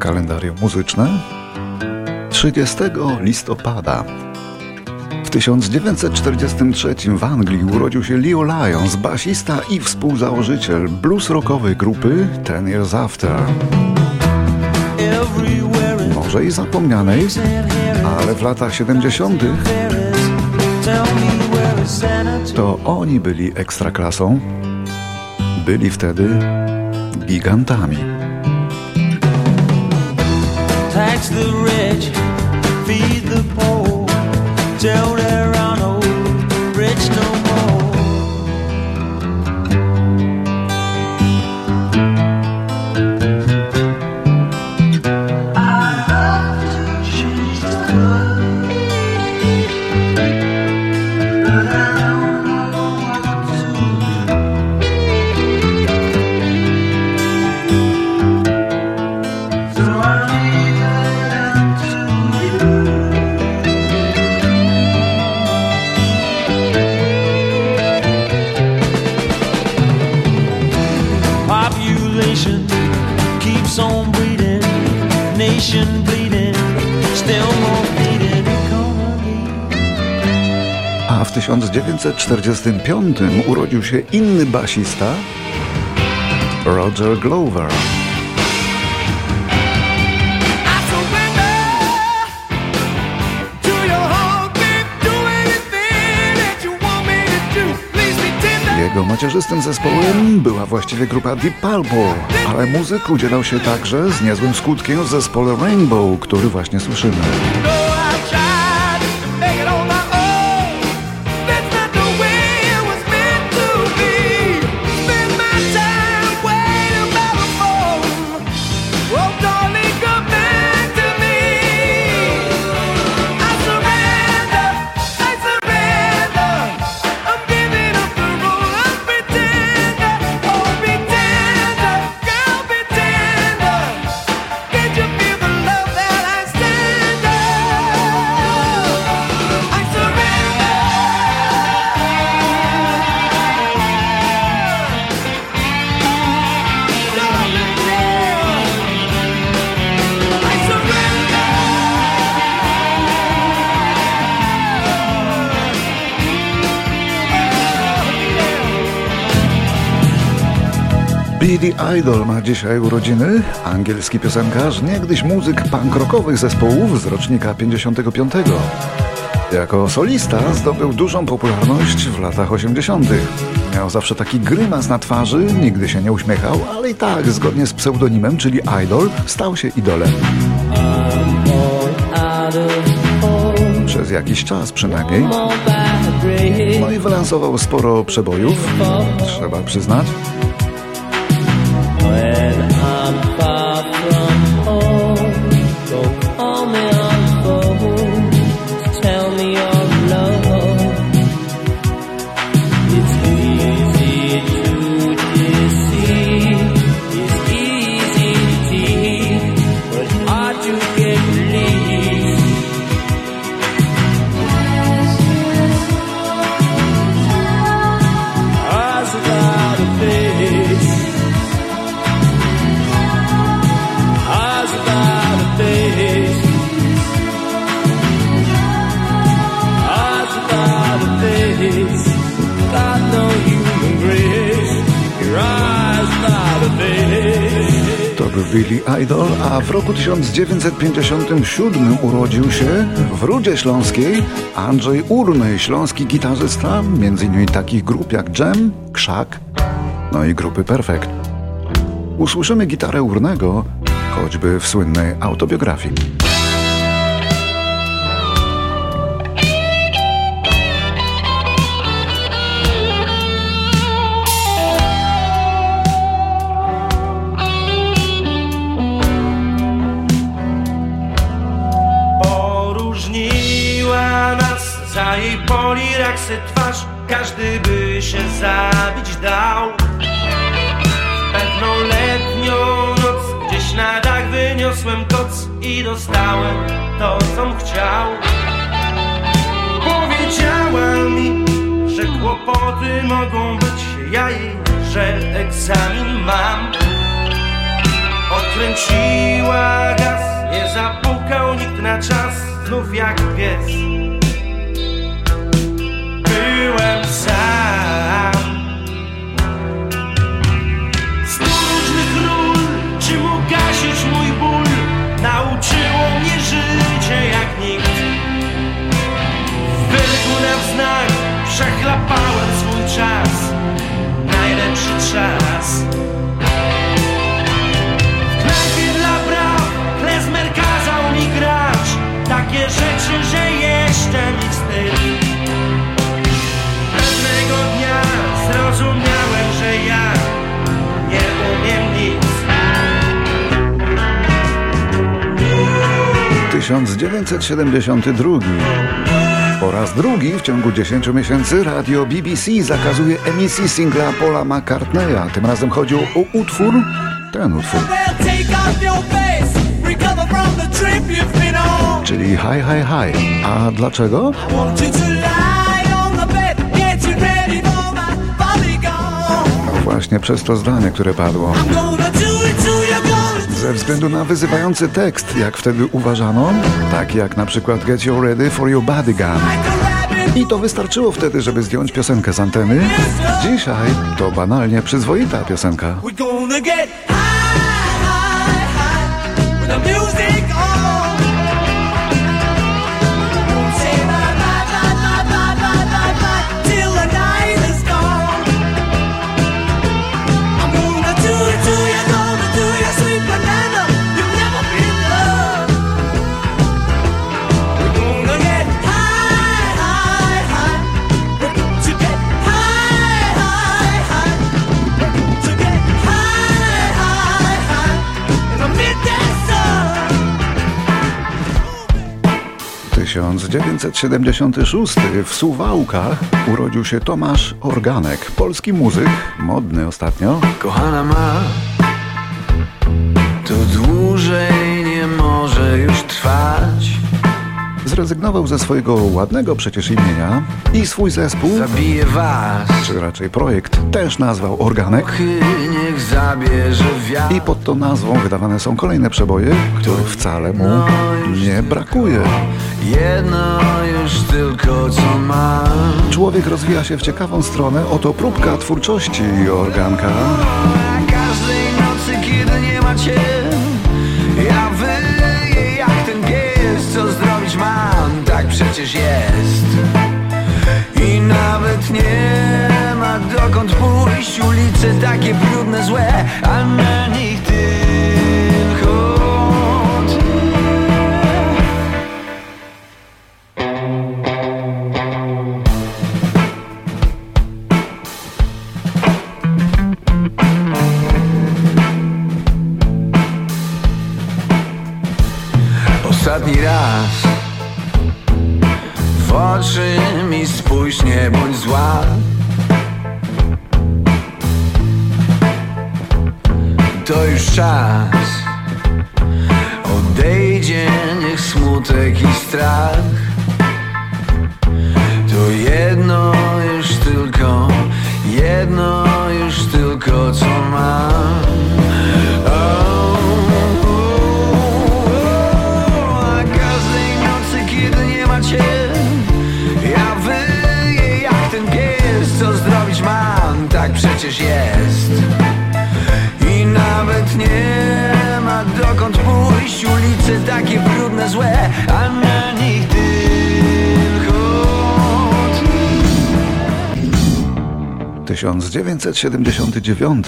kalendarium muzyczne 30 listopada w 1943 w Anglii urodził się Leo Lyons, basista i współzałożyciel blues rockowej grupy Ten Years After. Może i zapomnianej, ale w latach 70. to oni byli ekstraklasą. Byli wtedy gigantami. Tax the rich, feed the poor, tell there 1945 urodził się inny basista, Roger Glover. Jego macierzystym zespołem była właściwie grupa Deep Purple, ale muzyk udzielał się także z niezłym skutkiem w zespole Rainbow, który właśnie słyszymy. Billy Idol ma dzisiaj urodziny. Angielski piosenkarz, niegdyś muzyk punk rockowych zespołów z rocznika 55. Jako solista zdobył dużą popularność w latach 80. Miał zawsze taki grymas na twarzy, nigdy się nie uśmiechał, ale i tak, zgodnie z pseudonimem, czyli Idol, stał się idolem. Przez jakiś czas przynajmniej. No i wylansował sporo przebojów, trzeba przyznać. Billy Idol, a w roku 1957 urodził się w Rudzie Śląskiej Andrzej Urny, śląski gitarzysta, m.in. takich grup jak Jam, Krzak, no i grupy Perfect. Usłyszymy gitarę Urnego, choćby w słynnej autobiografii. Polireksy twarz Każdy by się zabić dał. Pewną letnią noc Gdzieś na dach wyniosłem koc I dostałem to, com chciał. Powiedziała mi, że kłopoty mogą być Ja jej, że egzamin mam. Odkręciła na czas, znów jak pies W dla klezmer kazał mi grać. Takie rzeczy, że jeszcze mi wstyd. Pewnego dnia zrozumiałem, że ja nie umiem nic. 1972. Po raz drugi w ciągu 10 miesięcy radio BBC zakazuje emisji singla Paula McCartneya. Tym razem chodzi o utwór, ten utwór. Czyli hi, hi, hi. A dlaczego? No właśnie przez to zdanie, które padło. Ze względu na wyzywający tekst, jak wtedy uważano, tak jak na przykład Get You Ready for Your Body Gun. I to wystarczyło wtedy, żeby zdjąć piosenkę z anteny. Dzisiaj to banalnie przyzwoita piosenka. 1976 w Suwałkach urodził się Tomasz Organek, polski muzyk, modny ostatnio. Kochana ma To dłużej nie może już trwać Zrezygnował ze swojego ładnego przecież imienia i swój zespół, Zabije was czy raczej projekt, też nazwał Organek. Niech zabierze wiatr I pod tą nazwą wydawane są kolejne przeboje, których wcale mu nie brakuje. Jedno już tylko co mam Człowiek rozwija się w ciekawą stronę, oto próbka twórczości Organka. Każdej nocy kiedy nie ma przecież jest. I nawet nie ma dokąd pójść. Ulice takie brudne, złe A na nich 1979.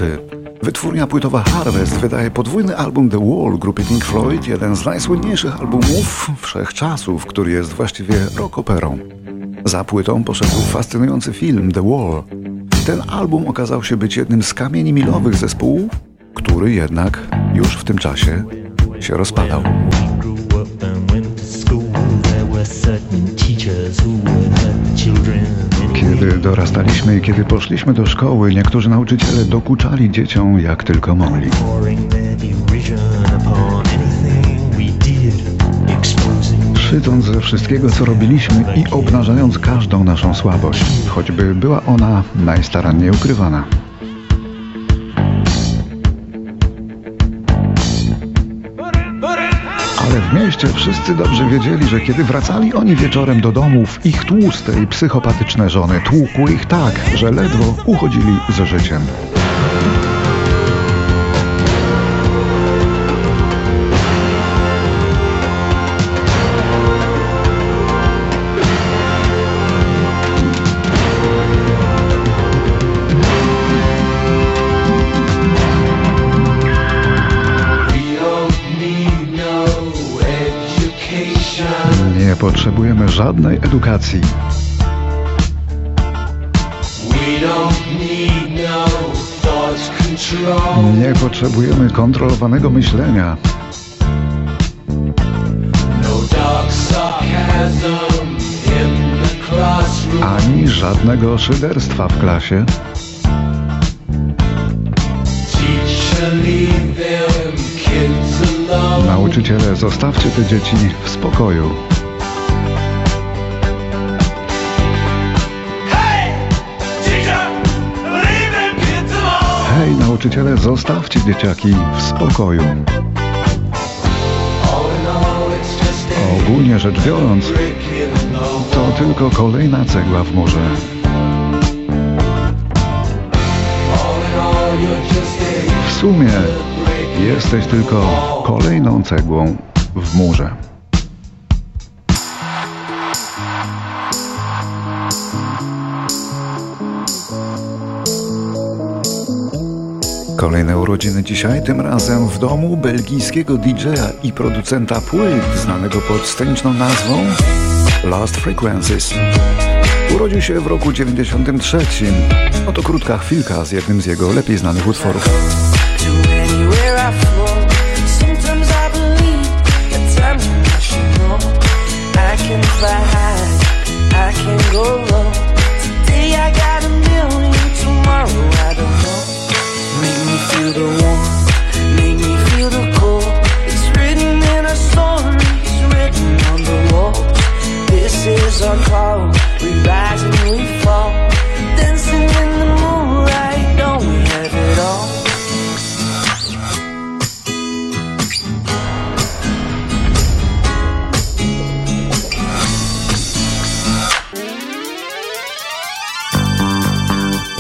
Wytwórnia płytowa Harvest wydaje podwójny album The Wall grupy Pink Floyd, jeden z najsłynniejszych albumów wszechczasów, który jest właściwie rockoperą. Za płytą poszedł fascynujący film The Wall. Ten album okazał się być jednym z kamieni milowych zespołu, który jednak już w tym czasie się rozpadał. Kiedy poszliśmy do szkoły, niektórzy nauczyciele dokuczali dzieciom jak tylko mogli. Szydząc ze wszystkiego, co robiliśmy i obnażając każdą naszą słabość, choćby była ona najstaranniej ukrywana. Ale w mieście wszyscy dobrze wiedzieli, że kiedy wracali oni wieczorem do domów, ich tłuste i psychopatyczne żony tłukły ich tak, że ledwo uchodzili ze życiem. Potrzebujemy żadnej edukacji. No. Nie potrzebujemy kontrolowanego myślenia. No. Ani żadnego szyderstwa w klasie. Nauczyciele, zostawcie te dzieci w spokoju. Nauczyciele, zostawcie dzieciaki w spokoju. Ogólnie rzecz biorąc, to tylko kolejna cegła w a W sumie jesteś tylko kolejną cegłą w murze. Kolejne urodziny dzisiaj, tym razem w domu belgijskiego DJ-a i producenta płyt, znanego pod sceniczną nazwą Lost Frequencies. Urodził się w roku 93. Oto krótka chwilka z jednym z jego lepiej znanych utworów. I can go low. Today I got a million, tomorrow I don't feel the warmth, make me feel the cold. It's written in our stories, written on the walls. This is our call, we rise and we fall. Dancing in the moonlight, don't we have it all?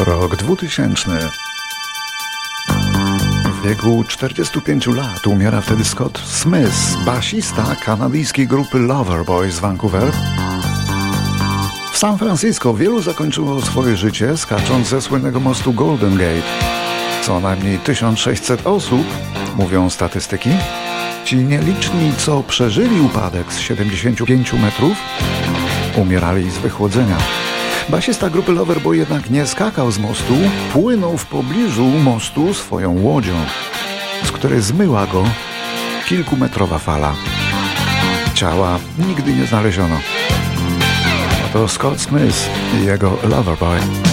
Rok 2000. W wieku 45 lat umiera wtedy Scott Smith, basista kanadyjskiej grupy Loverboy z Vancouver. W San Francisco wielu zakończyło swoje życie skacząc ze słynnego mostu Golden Gate. Co najmniej 1600 osób, mówią statystyki. Ci nieliczni, co przeżyli upadek z 75 metrów, umierali z wychłodzenia. Basista grupy Loverboy jednak nie skakał z mostu, płynął w pobliżu mostu swoją łodzią, z której zmyła go kilkumetrowa fala. Ciała nigdy nie znaleziono. Oto Scott Smith i jego Loverboy.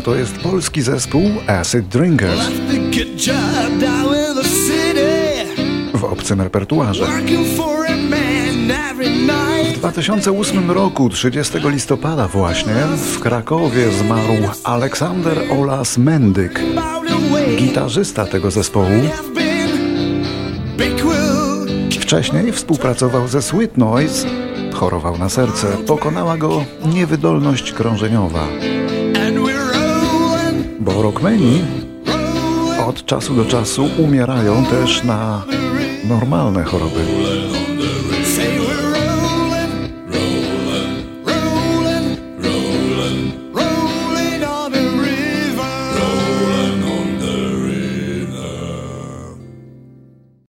To jest polski zespół Acid Drinkers w obcym repertuarze. W 2008 roku, 30 listopada właśnie, w Krakowie zmarł Aleksander Olas Mendyk, gitarzysta tego zespołu. Wcześniej współpracował ze Sweet Noise, chorował na serce, pokonała go niewydolność krążeniowa. Bo rockmeni od czasu do czasu umierają też na normalne choroby.